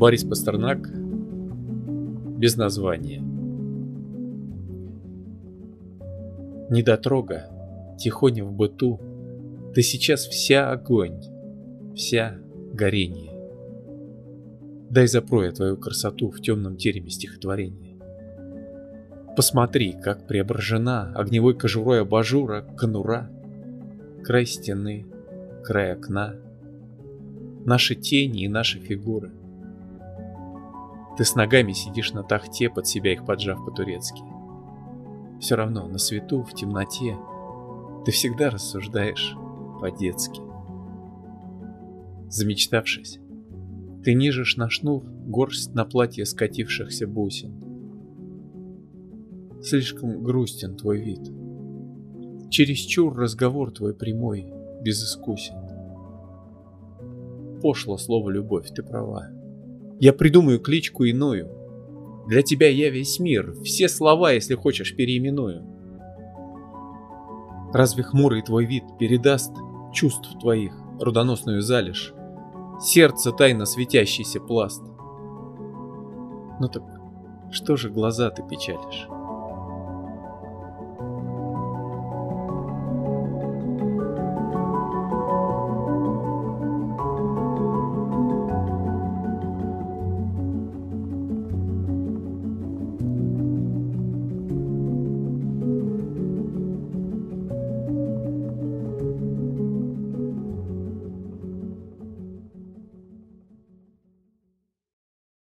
Борис Пастернак без названия. Недотрога, тихоня в быту, Ты сейчас вся огонь, вся горение. Дай запрой я твою красоту в темном тереме стихотворения. Посмотри, как преображена огневой кожурой абажура конура, край стены, край окна, наши тени и наши фигуры. Ты с ногами сидишь на тахте, под себя их поджав по-турецки. Все равно на свету, в темноте, ты всегда рассуждаешь по-детски. Замечтавшись, ты нижешь на шнур горсть на платье скатившихся бусин. Слишком грустен твой вид. Чересчур разговор твой прямой, безыскусен. Пошло слово «любовь», ты права. Я придумаю кличку иную. Для тебя я весь мир, все слова, если хочешь, переименую. Разве хмурый твой вид передаст чувств твоих рудоносную залежь, сердце тайно светящийся пласт? Ну так что же глаза ты печалишь?